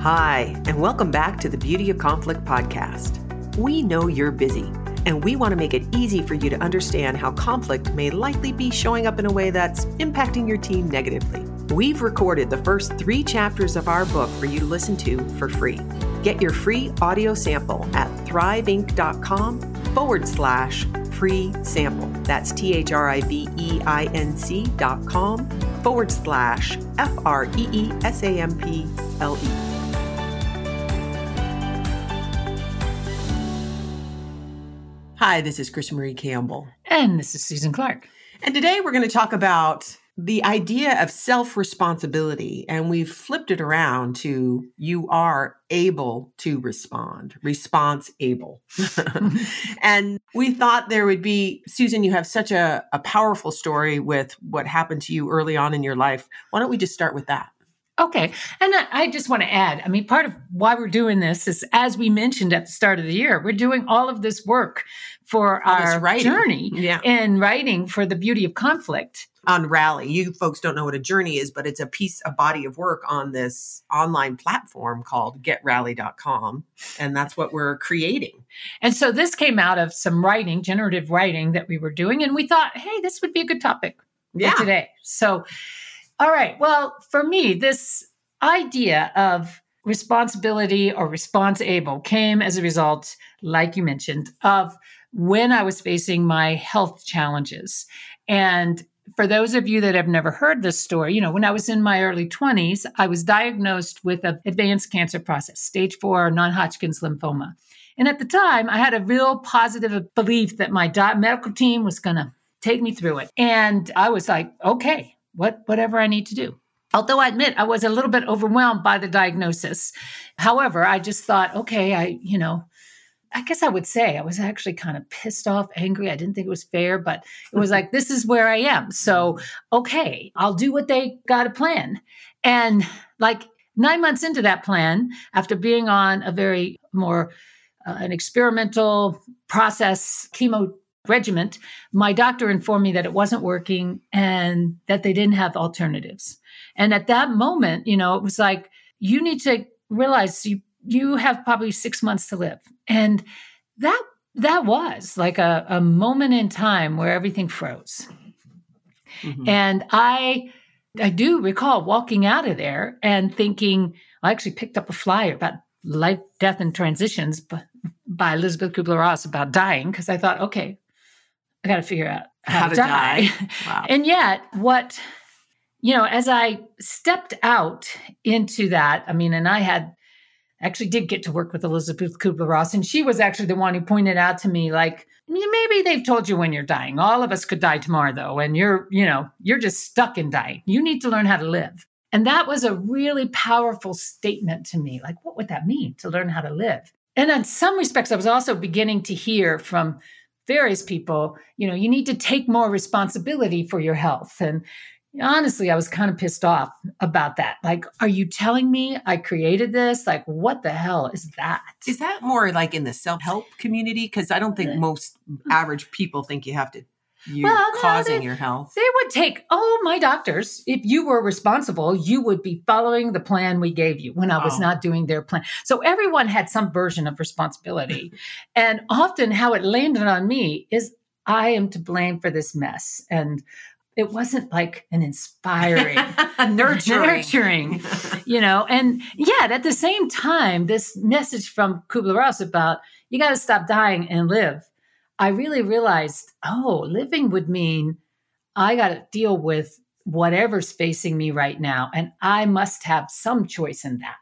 Hi, and welcome back to the Beauty of Conflict podcast. We know you're busy, and we want to make it easy for you to understand how conflict may likely be showing up in a way that's impacting your team negatively. We've recorded the first three chapters of our book for you to listen to for free. Get your free audio sample at thriveinc.com forward slash free sample. That's T H R I V E I N C dot com forward slash F R E E S A M P L E. Hi, this is CrisMarie Campbell. And this is Susan Clark. And today we're going to talk about the idea of self responsibility. And we've flipped it around to you are able to respond, response able. and we thought there would be, Susan, you have such a, a powerful story with what happened to you early on in your life. Why don't we just start with that? Okay. And I just want to add I mean, part of why we're doing this is, as we mentioned at the start of the year, we're doing all of this work for all our journey yeah. in writing for the beauty of conflict. On Rally. You folks don't know what a journey is, but it's a piece, a body of work on this online platform called getrally.com. And that's what we're creating. And so this came out of some writing, generative writing that we were doing. And we thought, hey, this would be a good topic yeah. today. So, all right. Well, for me, this idea of responsibility or response able came as a result, like you mentioned, of when I was facing my health challenges. And for those of you that have never heard this story, you know, when I was in my early 20s, I was diagnosed with an advanced cancer process, stage four non Hodgkin's lymphoma. And at the time, I had a real positive belief that my medical team was going to take me through it. And I was like, okay, what whatever I need to do. Although I admit I was a little bit overwhelmed by the diagnosis. However, I just thought, okay, I, you know, I guess I would say I was actually kind of pissed off, angry. I didn't think it was fair, but it was like, this is where I am. So, okay, I'll do what they got to plan. And like nine months into that plan, after being on a very more uh, an experimental process chemo regiment, my doctor informed me that it wasn't working and that they didn't have alternatives. And at that moment, you know, it was like, you need to realize you you have probably six months to live. And that that was like a, a moment in time where everything froze. Mm-hmm. And I I do recall walking out of there and thinking, I actually picked up a flyer about life, death, and transitions by Elizabeth Kubler Ross about dying because I thought, okay, I got to figure out how, how to, die. die. Wow. and yet, what, you know, as I stepped out into that, I mean, and I had actually did get to work with Elizabeth Kubler Ross, and she was actually the one who pointed out to me, like, maybe they've told you when you're dying. All of us could die tomorrow, though, and you're, you know, you're just stuck in dying. You need to learn how to live. And that was a really powerful statement to me. Like, what would that mean to learn how to live? And in some respects, I was also beginning to hear from various people, you know, you need to take more responsibility for your health. And honestly, I was kind of pissed off about that. Like, are you telling me I created this? Like, what the hell is that? Is that more like in the self help community? Because I don't think most mm. average people think you have to you well, causing no, they, your health. They would take, oh, my doctors, if you were responsible, you would be following the plan we gave you when I was oh. not doing their plan. So everyone had some version of responsibility. and often how it landed on me is I am to blame for this mess. And it wasn't like an inspiring, nurturing, nurturing, you know. And yet, at the same time, this message from Kubler Ross about you got to stop dying and live I really realized, oh, living would mean I got to deal with whatever's facing me right now. And I must have some choice in that.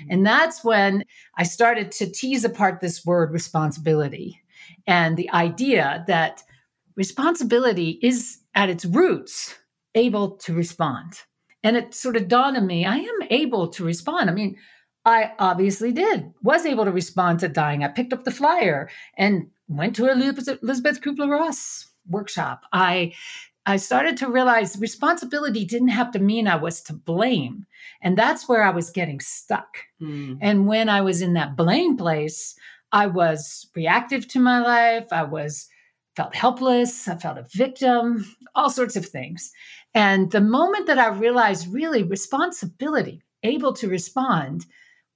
Mm-hmm. And that's when I started to tease apart this word responsibility and the idea that responsibility is at its roots able to respond. And it sort of dawned on me I am able to respond. I mean, I obviously did, was able to respond to dying. I picked up the flyer and went to a Elizabeth Kubler Ross workshop. I I started to realize responsibility didn't have to mean I was to blame. And that's where I was getting stuck. Mm. And when I was in that blame place, I was reactive to my life. I was felt helpless. I felt a victim, all sorts of things. And the moment that I realized really responsibility, able to respond,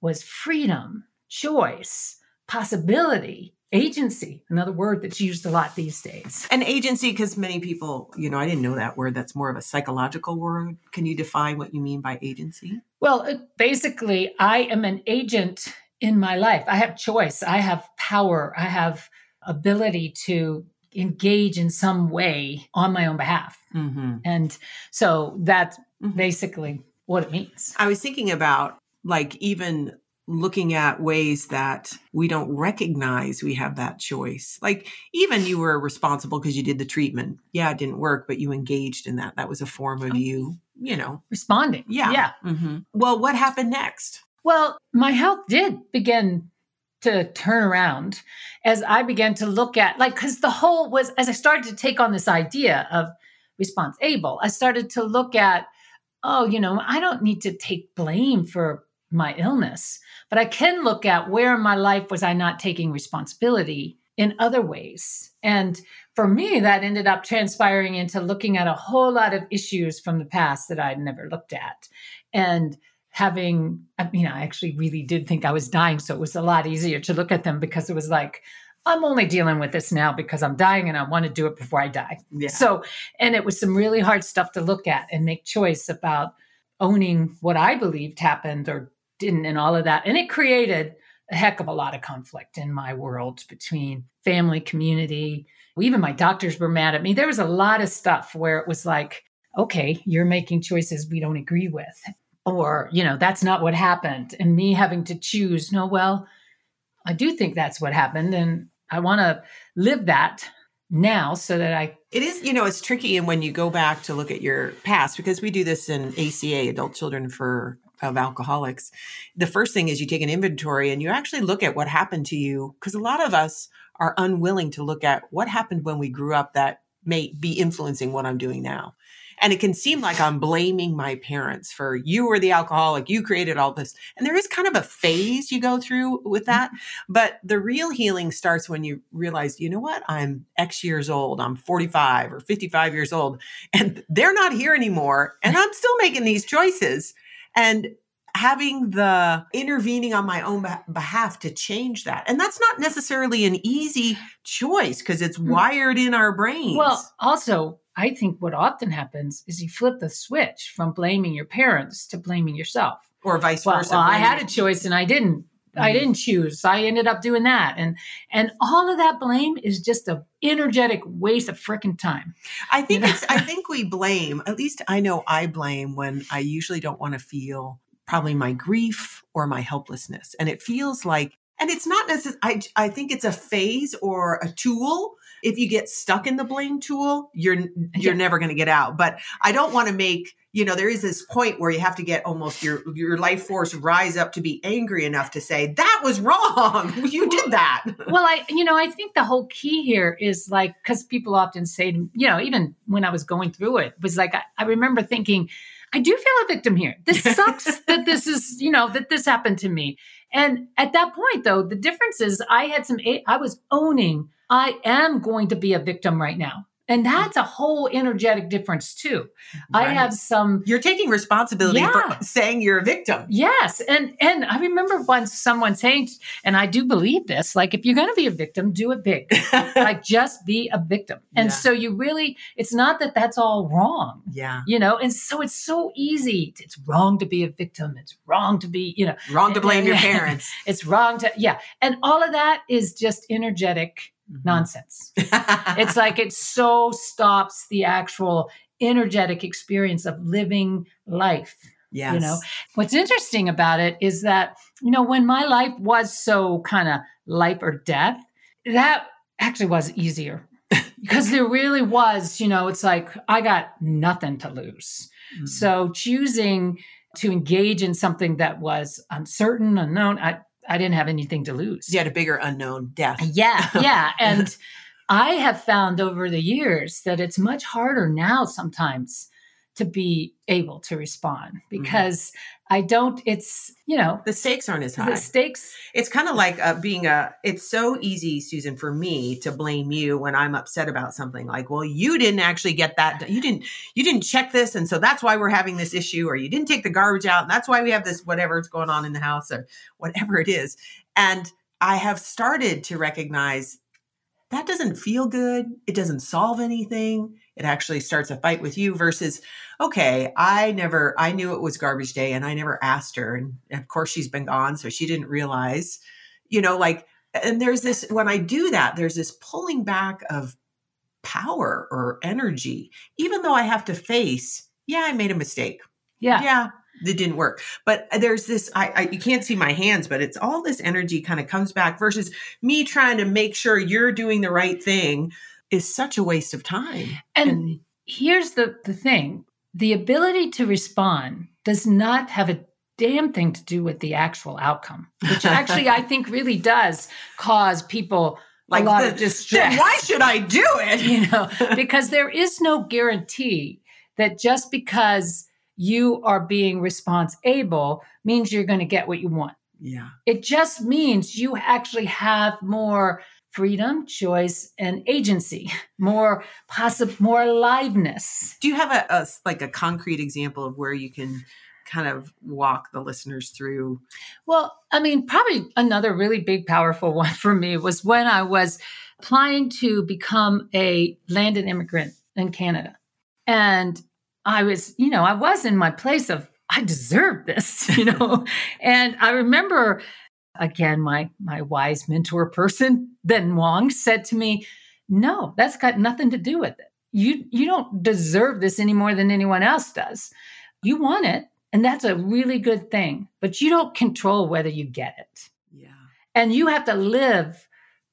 was freedom, choice, possibility, agency, another word that's used a lot these days. And agency, because many people, you know, I didn't know that word. That's more of a psychological word. Can you define what you mean by agency? Well, basically, I am an agent in my life. I have choice, I have power, I have ability to engage in some way on my own behalf. Mm-hmm. And so that's mm-hmm. basically what it means. I was thinking about like even looking at ways that we don't recognize we have that choice. Like even you were responsible because you did the treatment. Yeah, it didn't work, but you engaged in that. That was a form of you, you know, responding. Yeah. Yeah. Mm-hmm. Well, what happened next? Well, my health did begin to turn around as I began to look at like because the whole was as I started to take on this idea of response able, I started to look at, oh, you know, I don't need to take blame for my illness, but I can look at where in my life was I not taking responsibility in other ways. And for me, that ended up transpiring into looking at a whole lot of issues from the past that I'd never looked at. And having, I mean, I actually really did think I was dying. So it was a lot easier to look at them because it was like, I'm only dealing with this now because I'm dying and I want to do it before I die. Yeah. So, and it was some really hard stuff to look at and make choice about owning what I believed happened or didn't and all of that. And it created a heck of a lot of conflict in my world between family, community. Even my doctors were mad at me. There was a lot of stuff where it was like, okay, you're making choices we don't agree with. Or, you know, that's not what happened. And me having to choose, no, well, I do think that's what happened. And I want to live that now so that I. It is, you know, it's tricky. And when you go back to look at your past, because we do this in ACA, Adult Children for of alcoholics, the first thing is you take an inventory and you actually look at what happened to you. Because a lot of us are unwilling to look at what happened when we grew up that may be influencing what I'm doing now. And it can seem like I'm blaming my parents for you were the alcoholic, you created all this. And there is kind of a phase you go through with that. Mm-hmm. But the real healing starts when you realize, you know what? I'm X years old, I'm 45 or 55 years old, and they're not here anymore. And I'm still making these choices. And having the intervening on my own behalf to change that. And that's not necessarily an easy choice because it's mm. wired in our brains. Well, also, I think what often happens is you flip the switch from blaming your parents to blaming yourself. Or vice versa. Well, I had a choice and I didn't. Mm-hmm. I didn't choose. I ended up doing that. And and all of that blame is just a energetic waste of freaking time. I think you know? it's I think we blame, at least I know I blame when I usually don't want to feel probably my grief or my helplessness. And it feels like and it's not necessarily I I think it's a phase or a tool if you get stuck in the blame tool, you're you're yeah. never going to get out. But I don't want to make you know there is this point where you have to get almost your your life force rise up to be angry enough to say that was wrong. you did that. well, I you know I think the whole key here is like because people often say you know even when I was going through it was like I, I remember thinking. I do feel a victim here. This sucks that this is, you know, that this happened to me. And at that point, though, the difference is I had some, I was owning I am going to be a victim right now. And that's a whole energetic difference too. Right. I have some You're taking responsibility yeah. for saying you're a victim. Yes. And and I remember once someone saying and I do believe this, like if you're going to be a victim, do it big. like just be a victim. And yeah. so you really it's not that that's all wrong. Yeah. You know, and so it's so easy. It's wrong to be a victim. It's wrong to be, you know, wrong to blame your parents. it's wrong to yeah. And all of that is just energetic mm-hmm. nonsense. it's like it so stops the actual energetic experience of living life. Yes. You know, what's interesting about it is that, you know, when my life was so kind of life or death, that actually was easier because there really was, you know, it's like I got nothing to lose. Mm-hmm. So choosing to engage in something that was uncertain, unknown, I, I didn't have anything to lose. You had a bigger unknown death. Yeah, yeah. And I have found over the years that it's much harder now sometimes to be able to respond mm-hmm. because. I don't, it's, you know, the stakes aren't as high. The stakes. It's kind of like uh, being a, it's so easy, Susan, for me to blame you when I'm upset about something like, well, you didn't actually get that. You didn't, you didn't check this. And so that's why we're having this issue, or you didn't take the garbage out. And that's why we have this, whatever's going on in the house or whatever it is. And I have started to recognize that doesn't feel good. It doesn't solve anything. It actually starts a fight with you versus, okay, I never, I knew it was garbage day and I never asked her. And of course, she's been gone. So she didn't realize, you know, like, and there's this, when I do that, there's this pulling back of power or energy, even though I have to face, yeah, I made a mistake. Yeah. Yeah that didn't work. But there's this, I, I, you can't see my hands, but it's all this energy kind of comes back versus me trying to make sure you're doing the right thing is such a waste of time. And, and here's the, the thing the ability to respond does not have a damn thing to do with the actual outcome, which actually I think really does cause people like a lot the, of distress. Why should I do it? You know, because there is no guarantee that just because you are being response able means you're going to get what you want. Yeah. It just means you actually have more freedom, choice, and agency, more possible, more aliveness. Do you have a, a like a concrete example of where you can kind of walk the listeners through? Well, I mean, probably another really big, powerful one for me was when I was applying to become a landed immigrant in Canada. And I was, you know, I was in my place of I deserve this, you know. and I remember again my my wise mentor person, Ben Wong, said to me, "No, that's got nothing to do with it. You you don't deserve this any more than anyone else does. You want it, and that's a really good thing, but you don't control whether you get it. Yeah. And you have to live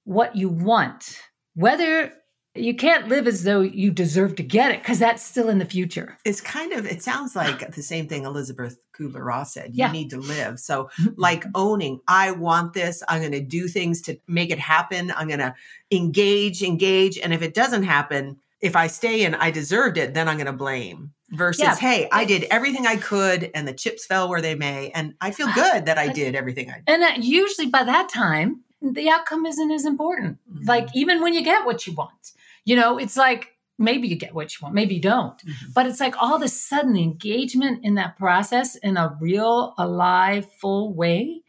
what you want, whether you can't live as though you deserve to get it because that's still in the future. It's kind of, it sounds like the same thing Elizabeth Kubler Ross said. You yeah. need to live. So, like owning, I want this. I'm going to do things to make it happen. I'm going to engage, engage. And if it doesn't happen, if I stay in, I deserved it, then I'm going to blame. Versus, yeah. hey, I did everything I could and the chips fell where they may. And I feel good that I did everything I did. And usually by that time, the outcome isn't as important. Mm-hmm. Like, even when you get what you want you know, it's like maybe you get what you want, maybe you don't. Mm-hmm. But it's like all of a sudden engagement in that process in a real, alive, full way,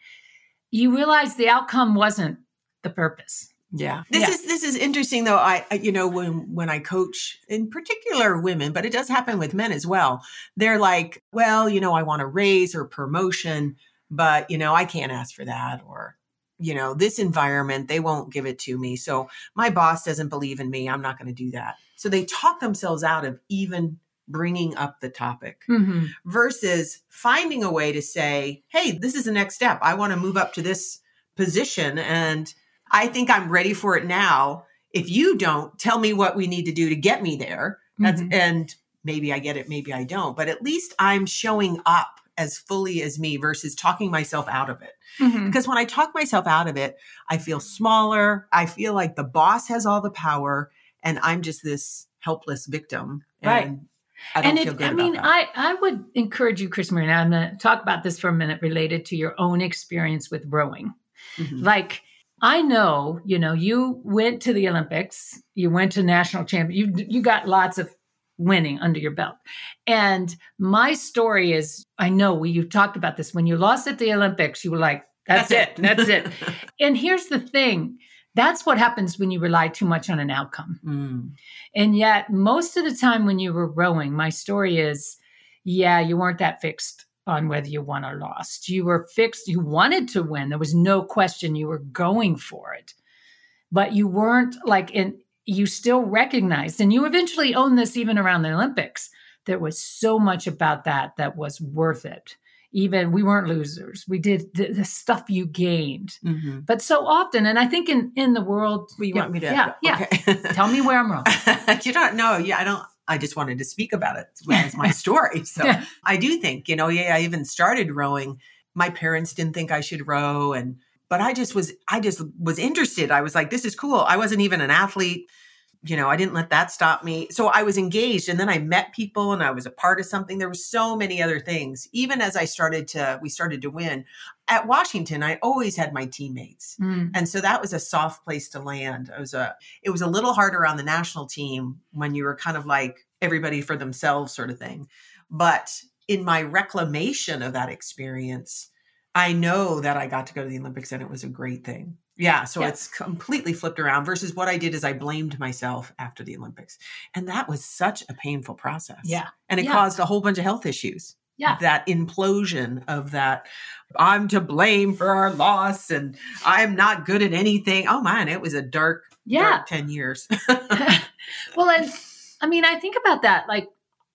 you realize the outcome wasn't the purpose. Yeah. This yeah. is this is interesting though. I, I you know when when I coach in particular women, but it does happen with men as well. They're like, "Well, you know, I want a raise or promotion, but you know, I can't ask for that or you know, this environment, they won't give it to me. So my boss doesn't believe in me. I'm not going to do that. So they talk themselves out of even bringing up the topic mm-hmm. versus finding a way to say, hey, this is the next step. I want to move up to this position and I think I'm ready for it now. If you don't, tell me what we need to do to get me there. That's mm-hmm. and maybe I get it, maybe I don't, but at least I'm showing up as fully as me versus talking myself out of it. Mm-hmm. Because when I talk myself out of it, I feel smaller. I feel like the boss has all the power and I'm just this helpless victim. Right. I and it, I mean, I, I would encourage you, Chris Marina, I'm going to talk about this for a minute related to your own experience with rowing. Mm-hmm. Like, I know, you know, you went to the Olympics, you went to national champion, you you got lots of winning under your belt. And my story is I know we you talked about this when you lost at the Olympics, you were like, that's, that's it, that's it. and here's the thing that's what happens when you rely too much on an outcome. Mm. And yet, most of the time when you were rowing, my story is yeah, you weren't that fixed on whether you won or lost. You were fixed, you wanted to win. There was no question you were going for it. But you weren't like in you still recognized, and you eventually owned this even around the Olympics. There was so much about that that was worth it. Even we weren't losers. We did the, the stuff you gained. Mm-hmm. But so often, and I think in in the world, well, you yeah, want me to? Yeah, yeah. Okay. Tell me where I'm wrong. you don't know. Yeah, I don't. I just wanted to speak about it. It's my story. So I do think, you know, yeah, I even started rowing. My parents didn't think I should row, and but I just was I just was interested. I was like, this is cool. I wasn't even an athlete. you know, I didn't let that stop me. So I was engaged and then I met people and I was a part of something. There were so many other things. Even as I started to, we started to win at Washington, I always had my teammates. Mm. And so that was a soft place to land. It was a, it was a little harder on the national team when you were kind of like everybody for themselves sort of thing. But in my reclamation of that experience, I know that I got to go to the Olympics and it was a great thing. Yeah, so it's completely flipped around versus what I did is I blamed myself after the Olympics. And that was such a painful process. Yeah. And it yeah. caused a whole bunch of health issues. Yeah. That implosion of that I'm to blame for our loss and I'm not good at anything. Oh man, it was a dark, yeah. dark 10 years. well, and I mean, I think about that like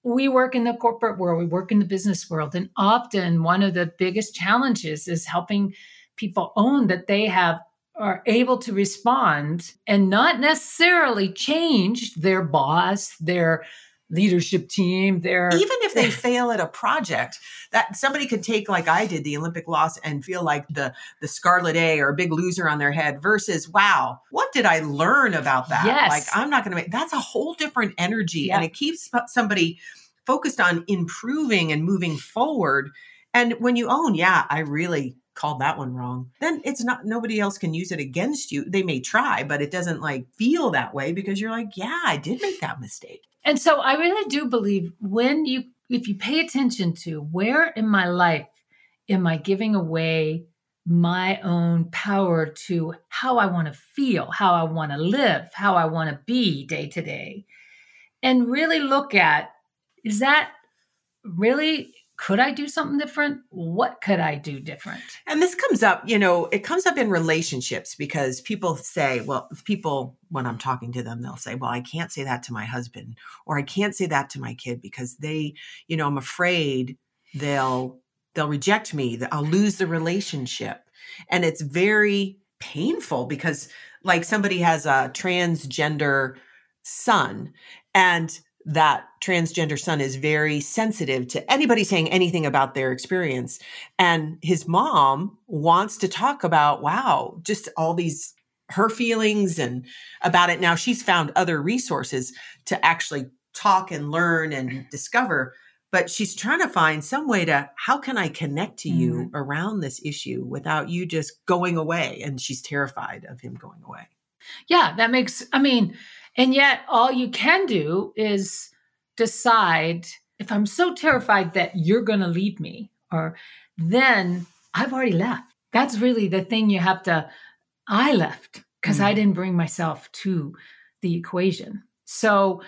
we work in the corporate world, we work in the business world, and often one of the biggest challenges is helping people own that they have are able to respond and not necessarily change their boss, their leadership team their even if they fail at a project that somebody could take like i did the olympic loss and feel like the the scarlet a or a big loser on their head versus wow what did i learn about that yes. like i'm not going to make that's a whole different energy yeah. and it keeps somebody focused on improving and moving forward and when you own yeah i really called that one wrong, then it's not nobody else can use it against you. They may try, but it doesn't like feel that way because you're like, yeah, I did make that mistake. And so I really do believe when you if you pay attention to where in my life am I giving away my own power to how I want to feel, how I want to live, how I want to be day to day, and really look at is that really could I do something different? What could I do different? And this comes up, you know, it comes up in relationships because people say, well, people, when I'm talking to them, they'll say, well, I can't say that to my husband or I can't say that to my kid because they, you know, I'm afraid they'll, they'll reject me, that I'll lose the relationship. And it's very painful because like somebody has a transgender son and that transgender son is very sensitive to anybody saying anything about their experience. And his mom wants to talk about, wow, just all these her feelings and about it. Now she's found other resources to actually talk and learn and discover but she's trying to find some way to how can i connect to you mm-hmm. around this issue without you just going away and she's terrified of him going away yeah that makes i mean and yet, all you can do is decide if I'm so terrified that you're going to leave me, or then I've already left. That's really the thing you have to. I left because mm. I didn't bring myself to the equation. So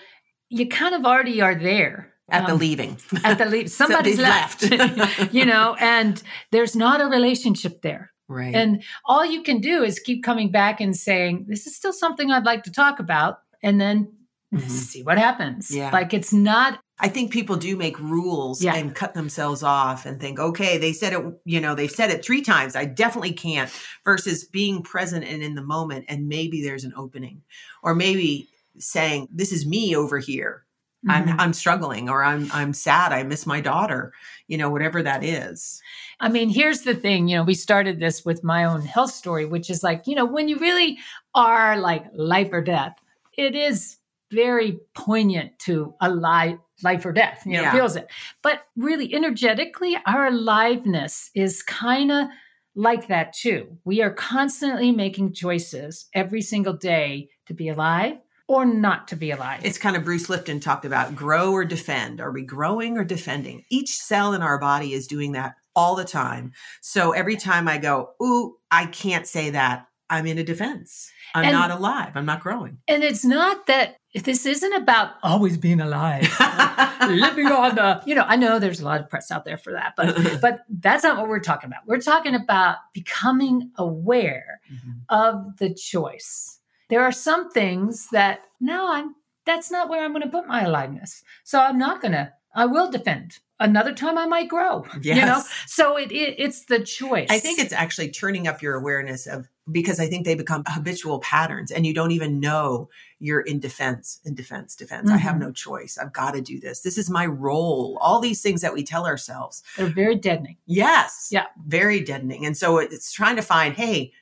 you kind of already are there at um, the leaving. At the leave, somebody's, left. left. you know, and there's not a relationship there. Right. And all you can do is keep coming back and saying, "This is still something I'd like to talk about." And then mm-hmm. see what happens. Yeah. Like it's not I think people do make rules yeah. and cut themselves off and think, okay, they said it, you know, they've said it three times. I definitely can't versus being present and in the moment. And maybe there's an opening or maybe saying, this is me over here. Mm-hmm. I'm, I'm struggling or I'm, I'm sad. I miss my daughter, you know, whatever that is. I mean, here's the thing, you know, we started this with my own health story, which is like, you know, when you really are like life or death, it is very poignant to a life life or death you know yeah. feels it. But really energetically our aliveness is kind of like that too. We are constantly making choices every single day to be alive or not to be alive. It's kind of bruce lipton talked about grow or defend. Are we growing or defending? Each cell in our body is doing that all the time. So every time i go ooh i can't say that i'm in a defense I'm and, not alive. I'm not growing. And it's not that this isn't about always being alive, living on the, you know, I know there's a lot of press out there for that, but but that's not what we're talking about. We're talking about becoming aware mm-hmm. of the choice. There are some things that no, I'm that's not where I'm going to put my aliveness. So I'm not going to I will defend another time I might grow. Yes. You know, so it, it, it's the choice. I think it's actually turning up your awareness of because I think they become habitual patterns, and you don't even know you're in defense, in defense, defense. Mm-hmm. I have mm-hmm. no choice. I've got to do this. This is my role. All these things that we tell ourselves. They're very deadening. Yes. Yeah. Very deadening. And so it's trying to find, hey,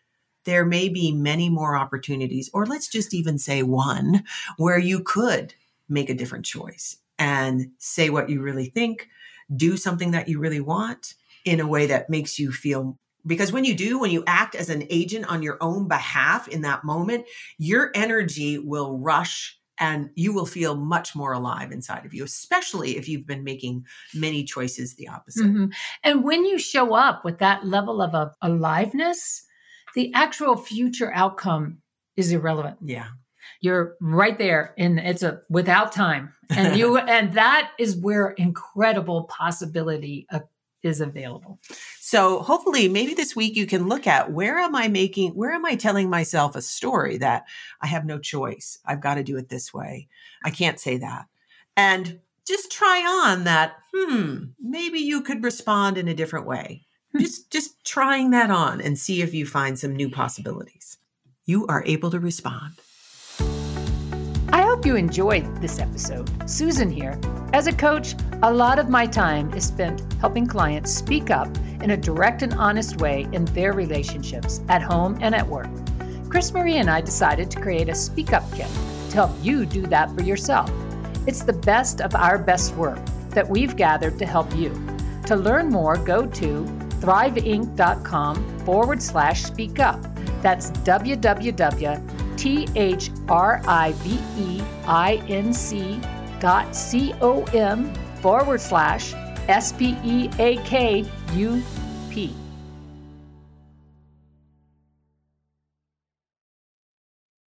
there may be many more opportunities, or let's just even say one, where you could make a different choice and say what you really think, do something that you really want in a way that makes you feel because when you do when you act as an agent on your own behalf in that moment your energy will rush and you will feel much more alive inside of you especially if you've been making many choices the opposite. Mm-hmm. and when you show up with that level of a, aliveness the actual future outcome is irrelevant. Yeah. You're right there and it's a without time. And you and that is where incredible possibility is available. So hopefully maybe this week you can look at where am i making where am i telling myself a story that i have no choice. I've got to do it this way. I can't say that. And just try on that hmm maybe you could respond in a different way. Hmm. just just trying that on and see if you find some new possibilities. You are able to respond. I hope you enjoyed this episode. Susan here. As a coach, a lot of my time is spent helping clients speak up in a direct and honest way in their relationships at home and at work. CrisMarie and I decided to create a Speak Up Kit to help you do that for yourself. It's the best of our best work that we've gathered to help you. To learn more, go to thriveinc.com forward slash speak up. That's www Forward slash S P E A K U.